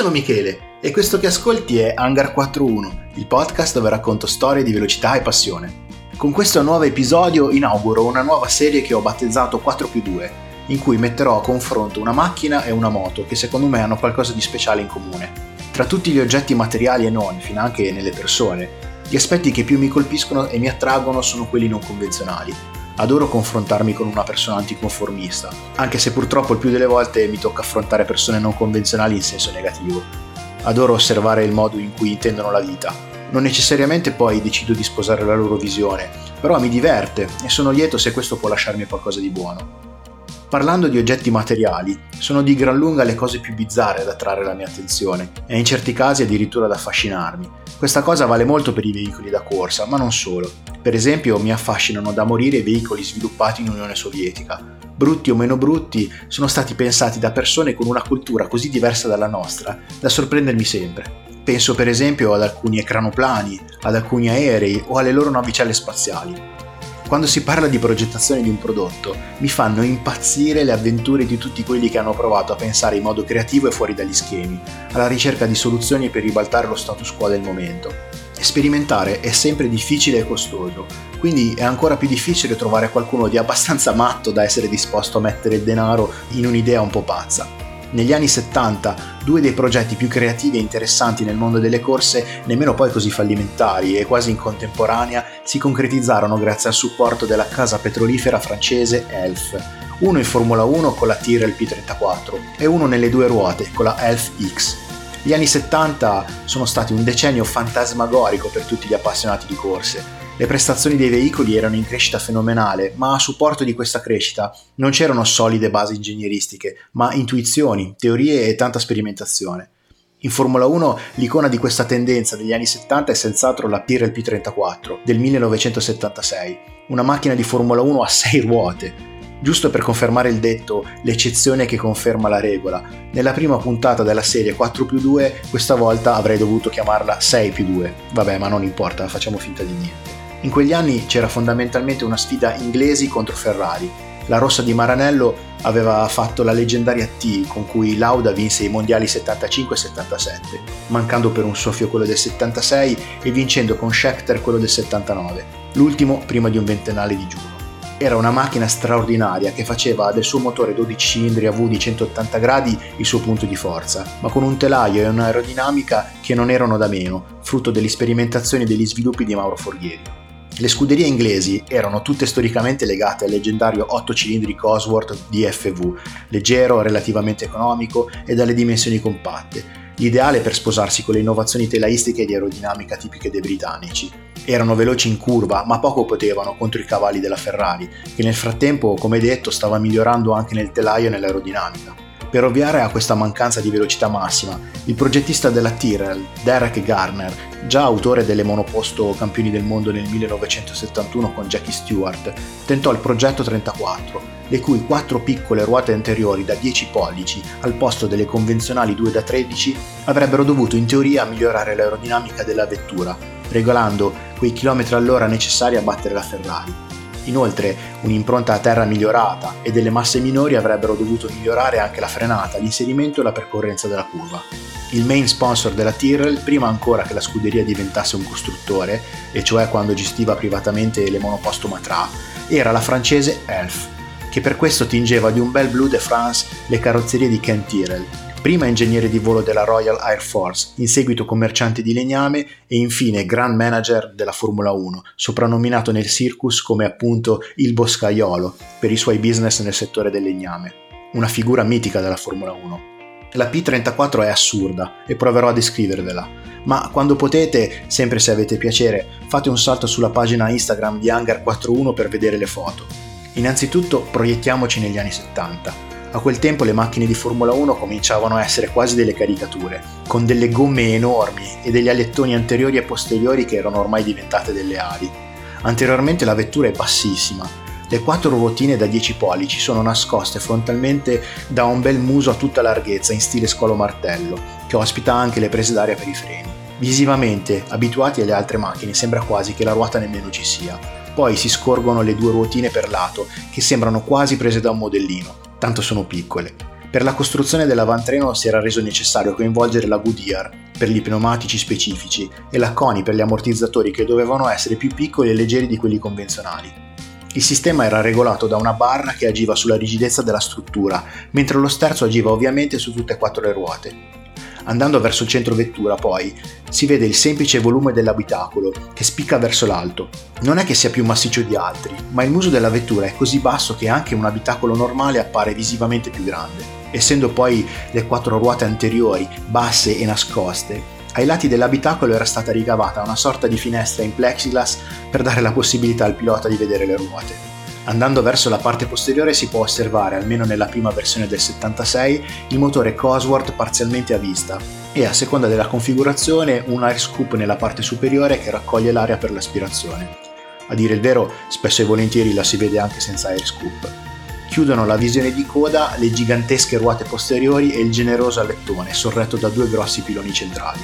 Sono Michele e questo che ascolti è Hangar 41, il podcast dove racconto storie di velocità e passione. Con questo nuovo episodio inauguro una nuova serie che ho battezzato 4 più 2, in cui metterò a confronto una macchina e una moto che secondo me hanno qualcosa di speciale in comune. Tra tutti gli oggetti materiali e non, fino anche nelle persone, gli aspetti che più mi colpiscono e mi attraggono sono quelli non convenzionali. Adoro confrontarmi con una persona anticonformista, anche se purtroppo il più delle volte mi tocca affrontare persone non convenzionali in senso negativo. Adoro osservare il modo in cui intendono la vita. Non necessariamente poi decido di sposare la loro visione, però mi diverte e sono lieto se questo può lasciarmi qualcosa di buono. Parlando di oggetti materiali, sono di gran lunga le cose più bizzarre ad attrarre la mia attenzione e in certi casi addirittura ad affascinarmi. Questa cosa vale molto per i veicoli da corsa, ma non solo. Per esempio mi affascinano da morire i veicoli sviluppati in Unione Sovietica. Brutti o meno brutti, sono stati pensati da persone con una cultura così diversa dalla nostra da sorprendermi sempre. Penso per esempio ad alcuni ecranoplani, ad alcuni aerei o alle loro navicelle spaziali. Quando si parla di progettazione di un prodotto, mi fanno impazzire le avventure di tutti quelli che hanno provato a pensare in modo creativo e fuori dagli schemi, alla ricerca di soluzioni per ribaltare lo status quo del momento. Sperimentare è sempre difficile e costoso, quindi è ancora più difficile trovare qualcuno di abbastanza matto da essere disposto a mettere il denaro in un'idea un po' pazza. Negli anni 70, due dei progetti più creativi e interessanti nel mondo delle corse, nemmeno poi così fallimentari e quasi in contemporanea, si concretizzarono grazie al supporto della casa petrolifera francese Elf, uno in Formula 1 con la Tyrrell P34 e uno nelle due ruote con la Elf X. Gli anni 70 sono stati un decennio fantasmagorico per tutti gli appassionati di corse, le prestazioni dei veicoli erano in crescita fenomenale, ma a supporto di questa crescita non c'erano solide basi ingegneristiche, ma intuizioni, teorie e tanta sperimentazione. In Formula 1 l'icona di questa tendenza degli anni 70 è senz'altro la Tyrrell P34 del 1976, una macchina di Formula 1 a 6 ruote. Giusto per confermare il detto, l'eccezione che conferma la regola, nella prima puntata della serie 4 più 2 questa volta avrei dovuto chiamarla 6 più 2. Vabbè, ma non importa, facciamo finta di niente. In quegli anni c'era fondamentalmente una sfida inglesi contro Ferrari. La rossa di Maranello aveva fatto la leggendaria T con cui Lauda vinse i mondiali 75 e 77, mancando per un soffio quello del 76 e vincendo con Schechter quello del 79, l'ultimo prima di un ventennale digiuno. Era una macchina straordinaria che faceva del suo motore 12 cilindri a V di 180 gradi il suo punto di forza, ma con un telaio e un'aerodinamica che non erano da meno, frutto delle sperimentazioni e degli sviluppi di Mauro Forghieri. Le scuderie inglesi erano tutte storicamente legate al leggendario 8 cilindri Cosworth DFV, leggero, relativamente economico e dalle dimensioni compatte, l'ideale per sposarsi con le innovazioni telaistiche di aerodinamica tipiche dei britannici. Erano veloci in curva, ma poco potevano contro i cavalli della Ferrari, che nel frattempo, come detto, stava migliorando anche nel telaio e nell'aerodinamica. Per ovviare a questa mancanza di velocità massima, il progettista della Tyrrell, Derek Garner, già autore delle monoposto campioni del mondo nel 1971 con Jackie Stewart, tentò il progetto 34, le cui quattro piccole ruote anteriori da 10 pollici al posto delle convenzionali 2 da 13 avrebbero dovuto in teoria migliorare l'aerodinamica della vettura, regolando quei chilometri all'ora necessari a battere la Ferrari. Inoltre, un'impronta a terra migliorata e delle masse minori avrebbero dovuto migliorare anche la frenata, l'inserimento e la percorrenza della curva. Il main sponsor della Tyrrell, prima ancora che la scuderia diventasse un costruttore, e cioè quando gestiva privatamente le monoposto Matra, era la francese Elf, che per questo tingeva di un bel blu de France le carrozzerie di Ken Tyrrell, prima ingegnere di volo della Royal Air Force, in seguito commerciante di legname e infine Grand Manager della Formula 1, soprannominato nel circus come appunto il boscaiolo per i suoi business nel settore del legname. Una figura mitica della Formula 1. La P34 è assurda e proverò a descrivervela, ma quando potete, sempre se avete piacere, fate un salto sulla pagina Instagram di Hangar 41 per vedere le foto. Innanzitutto proiettiamoci negli anni 70. A quel tempo le macchine di Formula 1 cominciavano a essere quasi delle caricature, con delle gomme enormi e degli alettoni anteriori e posteriori che erano ormai diventate delle ali. Anteriormente la vettura è bassissima, le quattro ruotine da 10 pollici sono nascoste frontalmente da un bel muso a tutta larghezza in stile scolo martello, che ospita anche le prese d'aria per i freni. Visivamente, abituati alle altre macchine, sembra quasi che la ruota nemmeno ci sia. Poi si scorgono le due ruotine per lato, che sembrano quasi prese da un modellino tanto sono piccole. Per la costruzione dell'avantreno si era reso necessario coinvolgere la Goodyear per gli pneumatici specifici e la CONI per gli ammortizzatori che dovevano essere più piccoli e leggeri di quelli convenzionali. Il sistema era regolato da una barra che agiva sulla rigidezza della struttura, mentre lo sterzo agiva ovviamente su tutte e quattro le ruote. Andando verso il centro vettura, poi, si vede il semplice volume dell'abitacolo, che spicca verso l'alto. Non è che sia più massiccio di altri, ma il muso della vettura è così basso che anche un abitacolo normale appare visivamente più grande. Essendo poi le quattro ruote anteriori basse e nascoste, ai lati dell'abitacolo era stata ricavata una sorta di finestra in plexiglass per dare la possibilità al pilota di vedere le ruote. Andando verso la parte posteriore si può osservare, almeno nella prima versione del 76, il motore Cosworth parzialmente a vista e a seconda della configurazione un air scoop nella parte superiore che raccoglie l'aria per l'aspirazione. A dire il vero, spesso e volentieri la si vede anche senza air scoop. Chiudono la visione di coda le gigantesche ruote posteriori e il generoso alettone sorretto da due grossi piloni centrali.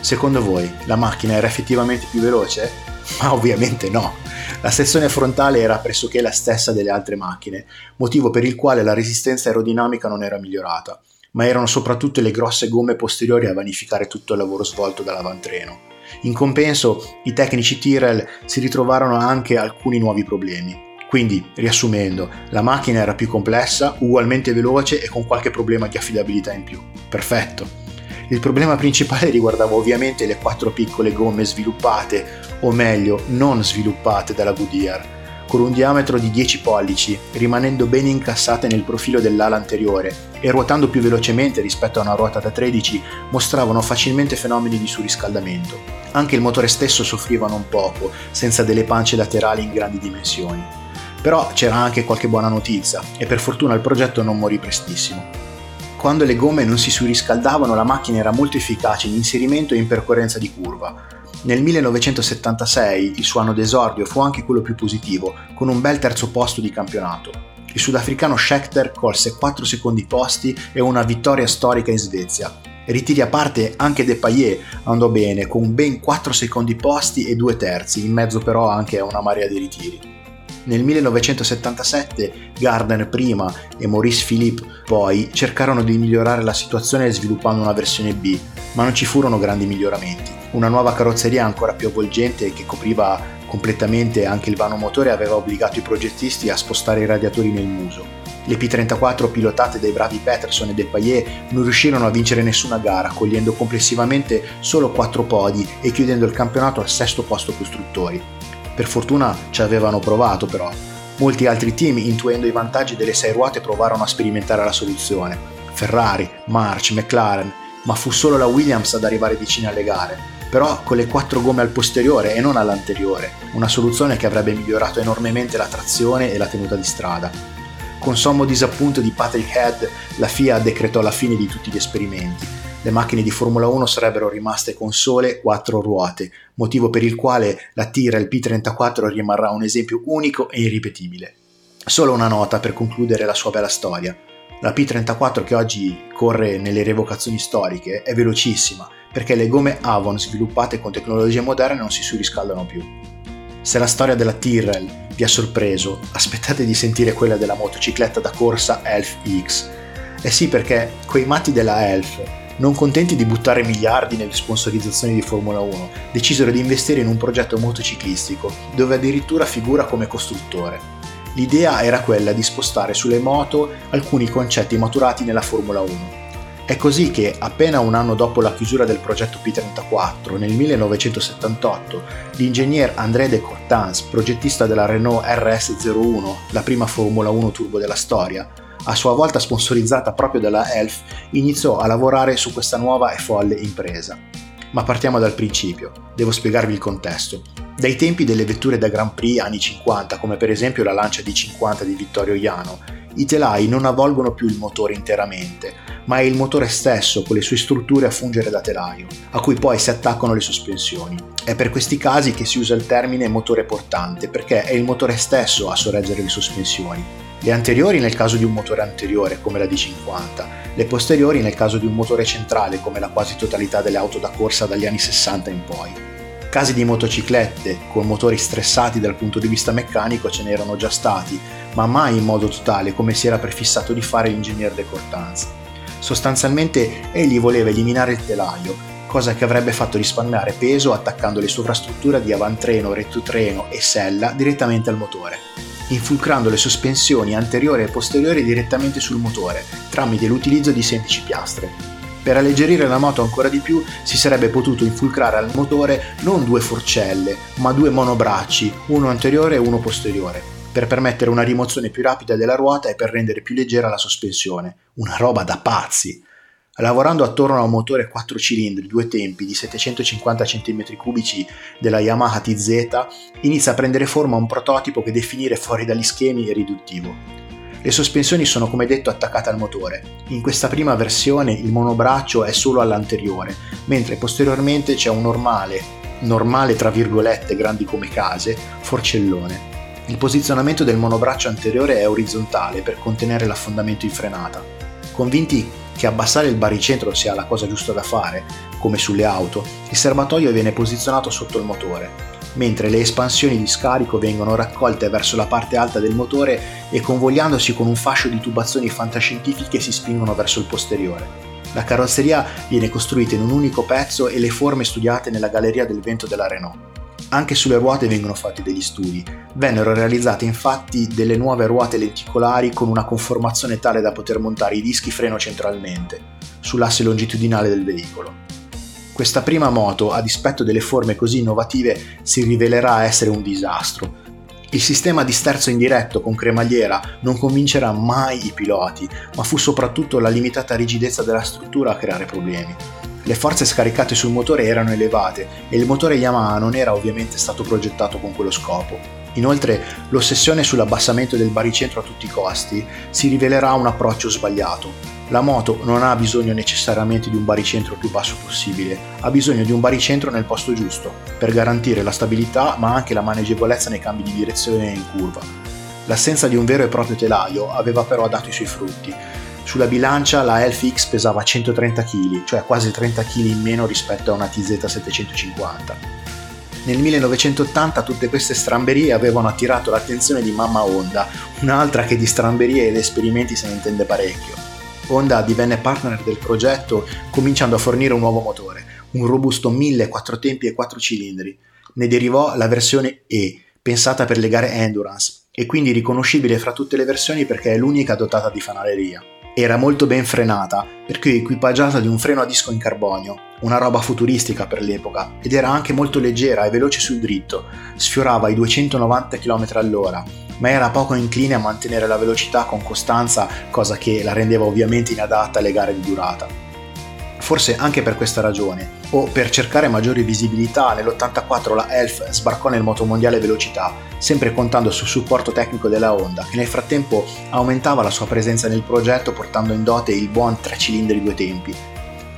Secondo voi la macchina era effettivamente più veloce? Ma ovviamente no. La sezione frontale era pressoché la stessa delle altre macchine, motivo per il quale la resistenza aerodinamica non era migliorata, ma erano soprattutto le grosse gomme posteriori a vanificare tutto il lavoro svolto dall'avantreno. In compenso, i tecnici Tyrrell si ritrovarono anche alcuni nuovi problemi. Quindi, riassumendo, la macchina era più complessa, ugualmente veloce e con qualche problema di affidabilità in più. Perfetto. Il problema principale riguardava ovviamente le quattro piccole gomme sviluppate, o meglio non sviluppate dalla Goodyear, con un diametro di 10 pollici, rimanendo ben incassate nel profilo dell'ala anteriore e ruotando più velocemente rispetto a una ruota da 13, mostravano facilmente fenomeni di surriscaldamento. Anche il motore stesso soffriva non poco, senza delle pance laterali in grandi dimensioni. Però c'era anche qualche buona notizia e per fortuna il progetto non morì prestissimo. Quando le gomme non si surriscaldavano la macchina era molto efficace in inserimento e in percorrenza di curva. Nel 1976 il suo anno d'esordio fu anche quello più positivo, con un bel terzo posto di campionato. Il sudafricano Schechter colse 4 secondi posti e una vittoria storica in Svezia. Ritiri a parte anche De Payet andò bene, con ben 4 secondi posti e 2 terzi, in mezzo però anche a una marea di ritiri. Nel 1977 Gardner prima e Maurice Philippe poi cercarono di migliorare la situazione sviluppando una versione B, ma non ci furono grandi miglioramenti. Una nuova carrozzeria ancora più avvolgente che copriva completamente anche il vano motore aveva obbligato i progettisti a spostare i radiatori nel muso. Le P34 pilotate dai bravi Peterson e De Payet non riuscirono a vincere nessuna gara, cogliendo complessivamente solo 4 podi e chiudendo il campionato al sesto posto costruttori. Per fortuna ci avevano provato però. Molti altri team, intuendo i vantaggi delle sei ruote, provarono a sperimentare la soluzione. Ferrari, March, McLaren, ma fu solo la Williams ad arrivare vicina alle gare, però con le quattro gomme al posteriore e non all'anteriore, una soluzione che avrebbe migliorato enormemente la trazione e la tenuta di strada. Con sommo disappunto di Patrick Head, la FIA decretò la fine di tutti gli esperimenti le macchine di Formula 1 sarebbero rimaste con sole quattro ruote, motivo per il quale la Tyrrell P34 rimarrà un esempio unico e irripetibile. Solo una nota per concludere la sua bella storia. La P34 che oggi corre nelle revocazioni storiche è velocissima perché le gomme Avon sviluppate con tecnologie moderne non si surriscaldano più. Se la storia della Tyrrell vi ha sorpreso, aspettate di sentire quella della motocicletta da corsa Elf X. Eh sì perché quei matti della Elf non contenti di buttare miliardi nelle sponsorizzazioni di Formula 1, decisero di investire in un progetto motociclistico, dove addirittura figura come costruttore. L'idea era quella di spostare sulle moto alcuni concetti maturati nella Formula 1. È così che, appena un anno dopo la chiusura del progetto P34, nel 1978, l'ingegner André de Cortans, progettista della Renault RS01, la prima Formula 1 turbo della storia, a sua volta sponsorizzata proprio dalla Elf, iniziò a lavorare su questa nuova e folle impresa. Ma partiamo dal principio, devo spiegarvi il contesto. Dai tempi delle vetture da Grand Prix anni 50, come per esempio la Lancia D50 di Vittorio Iano, i telai non avvolgono più il motore interamente, ma è il motore stesso con le sue strutture a fungere da telaio, a cui poi si attaccano le sospensioni. È per questi casi che si usa il termine motore portante, perché è il motore stesso a sorreggere le sospensioni le anteriori nel caso di un motore anteriore come la D50, le posteriori nel caso di un motore centrale come la quasi totalità delle auto da corsa dagli anni 60 in poi. Casi di motociclette con motori stressati dal punto di vista meccanico ce n'erano già stati, ma mai in modo totale come si era prefissato di fare l'ingegner de Cortanz. Sostanzialmente egli voleva eliminare il telaio, cosa che avrebbe fatto risparmiare peso attaccando le sovrastrutture di avantreno, rettotreno e sella direttamente al motore, infulcrando le sospensioni anteriori e posteriori direttamente sul motore tramite l'utilizzo di semplici piastre. Per alleggerire la moto ancora di più si sarebbe potuto infulcrare al motore non due forcelle, ma due monobracci, uno anteriore e uno posteriore, per permettere una rimozione più rapida della ruota e per rendere più leggera la sospensione. Una roba da pazzi! Lavorando attorno a un motore 4 cilindri, due tempi di 750 cm3 della Yamaha TZ, inizia a prendere forma un prototipo che definire fuori dagli schemi è riduttivo. Le sospensioni sono come detto attaccate al motore. In questa prima versione il monobraccio è solo all'anteriore, mentre posteriormente c'è un normale, normale tra virgolette grandi come case, forcellone. Il posizionamento del monobraccio anteriore è orizzontale per contenere l'affondamento in frenata. Convinti che abbassare il baricentro sia la cosa giusta da fare, come sulle auto, il serbatoio viene posizionato sotto il motore mentre le espansioni di scarico vengono raccolte verso la parte alta del motore e convogliandosi con un fascio di tubazioni fantascientifiche si spingono verso il posteriore. La carrozzeria viene costruita in un unico pezzo e le forme studiate nella galleria del vento della Renault. Anche sulle ruote vengono fatti degli studi. Vennero realizzate infatti delle nuove ruote lenticolari con una conformazione tale da poter montare i dischi freno centralmente, sull'asse longitudinale del veicolo. Questa prima moto, a dispetto delle forme così innovative, si rivelerà essere un disastro. Il sistema di sterzo indiretto con cremagliera non convincerà mai i piloti, ma fu soprattutto la limitata rigidezza della struttura a creare problemi. Le forze scaricate sul motore erano elevate e il motore Yamaha non era ovviamente stato progettato con quello scopo. Inoltre l'ossessione sull'abbassamento del baricentro a tutti i costi si rivelerà un approccio sbagliato. La moto non ha bisogno necessariamente di un baricentro più basso possibile, ha bisogno di un baricentro nel posto giusto, per garantire la stabilità ma anche la maneggevolezza nei cambi di direzione e in curva. L'assenza di un vero e proprio telaio aveva però dato i suoi frutti. Sulla bilancia la Elf X pesava 130 kg, cioè quasi 30 kg in meno rispetto a una TZ 750. Nel 1980 tutte queste stramberie avevano attirato l'attenzione di mamma Honda, un'altra che di stramberie ed esperimenti se ne intende parecchio. Honda divenne partner del progetto cominciando a fornire un nuovo motore, un robusto 1000 4 tempi e 4 cilindri. Ne derivò la versione E, pensata per le gare endurance, e quindi riconoscibile fra tutte le versioni perché è l'unica dotata di fanaleria. Era molto ben frenata, perché equipaggiata di un freno a disco in carbonio, una roba futuristica per l'epoca, ed era anche molto leggera e veloce sul dritto, sfiorava i 290 km all'ora, ma era poco incline a mantenere la velocità con costanza, cosa che la rendeva ovviamente inadatta alle gare di durata. Forse anche per questa ragione, o per cercare maggiore visibilità, nell'84 la Elf sbarcò nel motomondiale velocità, sempre contando sul supporto tecnico della Honda, che nel frattempo aumentava la sua presenza nel progetto portando in dote il buon 3 cilindri due tempi.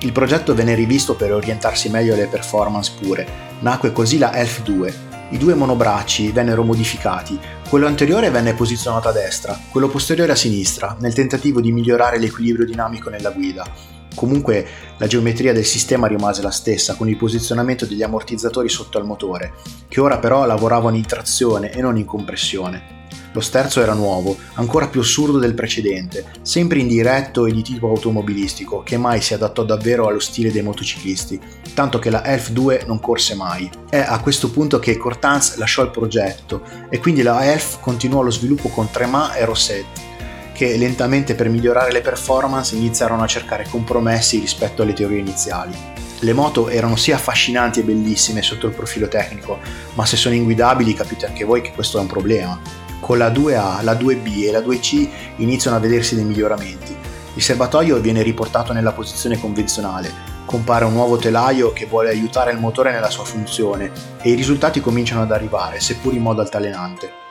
Il progetto venne rivisto per orientarsi meglio alle performance pure, nacque così la Elf 2, i due monobracci vennero modificati, quello anteriore venne posizionato a destra, quello posteriore a sinistra, nel tentativo di migliorare l'equilibrio dinamico nella guida. Comunque la geometria del sistema rimase la stessa, con il posizionamento degli ammortizzatori sotto al motore, che ora però lavoravano in trazione e non in compressione. Lo sterzo era nuovo, ancora più assurdo del precedente, sempre indiretto e di tipo automobilistico, che mai si adattò davvero allo stile dei motociclisti, tanto che la Elf 2 non corse mai. È a questo punto che Cortanz lasciò il progetto e quindi la Elf continuò lo sviluppo con Tremà e Rossetti, che lentamente per migliorare le performance iniziarono a cercare compromessi rispetto alle teorie iniziali. Le moto erano sì affascinanti e bellissime sotto il profilo tecnico, ma se sono inguidabili capite anche voi che questo è un problema. Con la 2A, la 2B e la 2C iniziano a vedersi dei miglioramenti. Il serbatoio viene riportato nella posizione convenzionale, compare un nuovo telaio che vuole aiutare il motore nella sua funzione e i risultati cominciano ad arrivare, seppur in modo altalenante.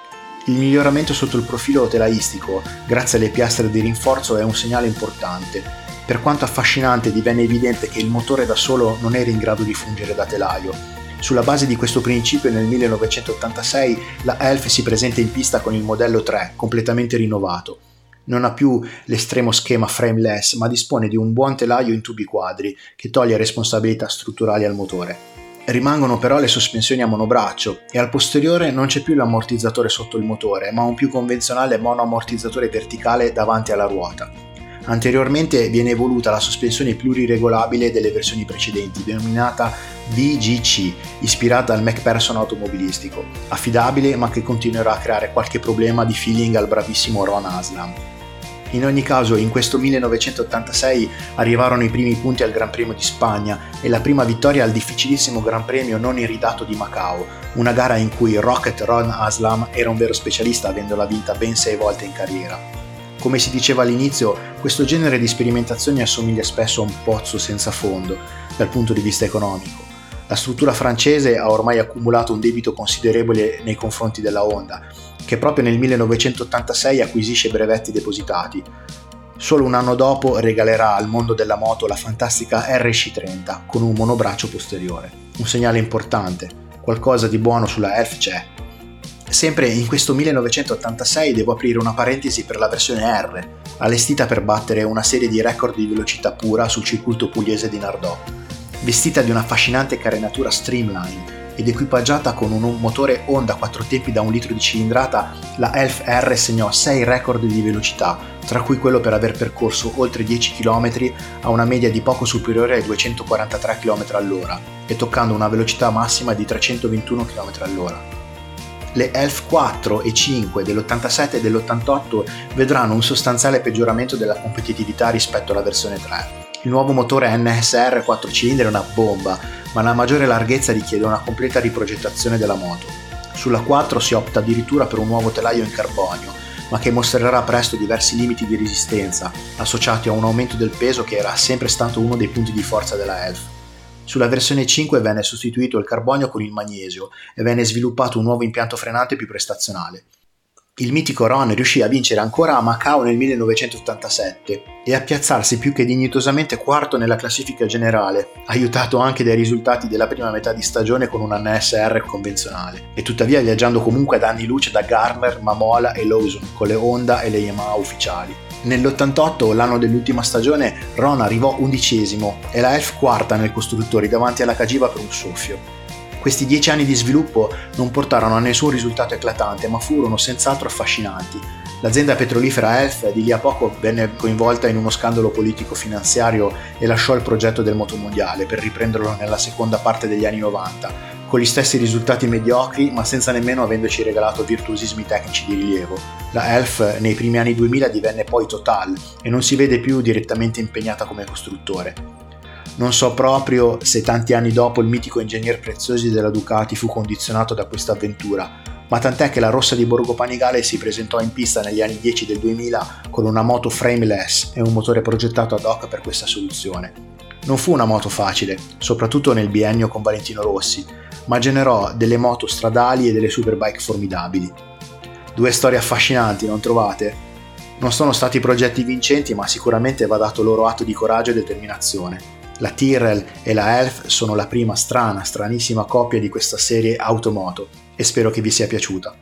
Il miglioramento sotto il profilo telaistico, grazie alle piastre di rinforzo, è un segnale importante. Per quanto affascinante divenne evidente che il motore da solo non era in grado di fungere da telaio sulla base di questo principio nel 1986 la Elf si presenta in pista con il modello 3, completamente rinnovato. Non ha più l'estremo schema frameless, ma dispone di un buon telaio in tubi quadri che toglie responsabilità strutturali al motore. Rimangono però le sospensioni a monobraccio e al posteriore non c'è più l'ammortizzatore sotto il motore, ma un più convenzionale monoammortizzatore verticale davanti alla ruota. Anteriormente viene evoluta la sospensione pluriregolabile delle versioni precedenti, denominata VGC, ispirata al MacPherson automobilistico, affidabile ma che continuerà a creare qualche problema di feeling al bravissimo Ron Aslam. In ogni caso, in questo 1986 arrivarono i primi punti al Gran Premio di Spagna e la prima vittoria al difficilissimo Gran Premio non iridato di Macao, una gara in cui Rocket Ron Aslam era un vero specialista avendola vinta ben sei volte in carriera. Come si diceva all'inizio, questo genere di sperimentazioni assomiglia spesso a un pozzo senza fondo dal punto di vista economico. La struttura francese ha ormai accumulato un debito considerevole nei confronti della Honda che proprio nel 1986 acquisisce brevetti depositati. Solo un anno dopo regalerà al mondo della moto la fantastica RC30 con un monobraccio posteriore. Un segnale importante, qualcosa di buono sulla Elf c'è. Sempre in questo 1986 devo aprire una parentesi per la versione R, allestita per battere una serie di record di velocità pura sul circuito pugliese di Nardò. Vestita di un'affascinante carenatura streamline ed equipaggiata con un motore Honda 4 tempi da un litro di cilindrata, la Elf R segnò 6 record di velocità, tra cui quello per aver percorso oltre 10 km a una media di poco superiore ai 243 km all'ora e toccando una velocità massima di 321 km all'ora. Le Elf 4 e 5 dell'87 e dell'88 vedranno un sostanziale peggioramento della competitività rispetto alla versione 3. Il nuovo motore NSR 4 cilindri è una bomba, ma la maggiore larghezza richiede una completa riprogettazione della moto. Sulla 4 si opta addirittura per un nuovo telaio in carbonio, ma che mostrerà presto diversi limiti di resistenza, associati a un aumento del peso che era sempre stato uno dei punti di forza della Elf. Sulla versione 5 venne sostituito il carbonio con il magnesio e venne sviluppato un nuovo impianto frenante più prestazionale. Il mitico Ron riuscì a vincere ancora a Macao nel 1987 e a piazzarsi più che dignitosamente quarto nella classifica generale, aiutato anche dai risultati della prima metà di stagione con un NSR convenzionale, e tuttavia viaggiando comunque ad anni luce da Garner, Mamola e Lawson con le Honda e le Yamaha ufficiali. Nell'88, l'anno dell'ultima stagione, Ron arrivò undicesimo e la Elf quarta nel costruttori davanti alla Cagiva per un soffio. Questi dieci anni di sviluppo non portarono a nessun risultato eclatante, ma furono senz'altro affascinanti. L'azienda petrolifera Elf di lì a poco venne coinvolta in uno scandalo politico-finanziario e lasciò il progetto del motomondiale per riprenderlo nella seconda parte degli anni 90, con gli stessi risultati mediocri ma senza nemmeno avendoci regalato virtuosismi tecnici di rilievo. La Elf nei primi anni 2000 divenne poi Total e non si vede più direttamente impegnata come costruttore. Non so proprio se tanti anni dopo il mitico ingegner Preziosi della Ducati fu condizionato da questa avventura, ma tant'è che la rossa di Borgo Panigale si presentò in pista negli anni 10 del 2000 con una moto frameless e un motore progettato ad hoc per questa soluzione. Non fu una moto facile, soprattutto nel biennio con Valentino Rossi, ma generò delle moto stradali e delle superbike formidabili. Due storie affascinanti, non trovate? Non sono stati progetti vincenti, ma sicuramente va dato loro atto di coraggio e determinazione. La Tyrrell e la Elf sono la prima strana, stranissima coppia di questa serie automoto e spero che vi sia piaciuta.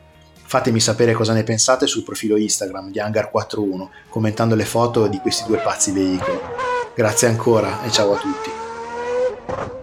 Fatemi sapere cosa ne pensate sul profilo Instagram di Hangar41 commentando le foto di questi due pazzi veicoli. Grazie ancora e ciao a tutti.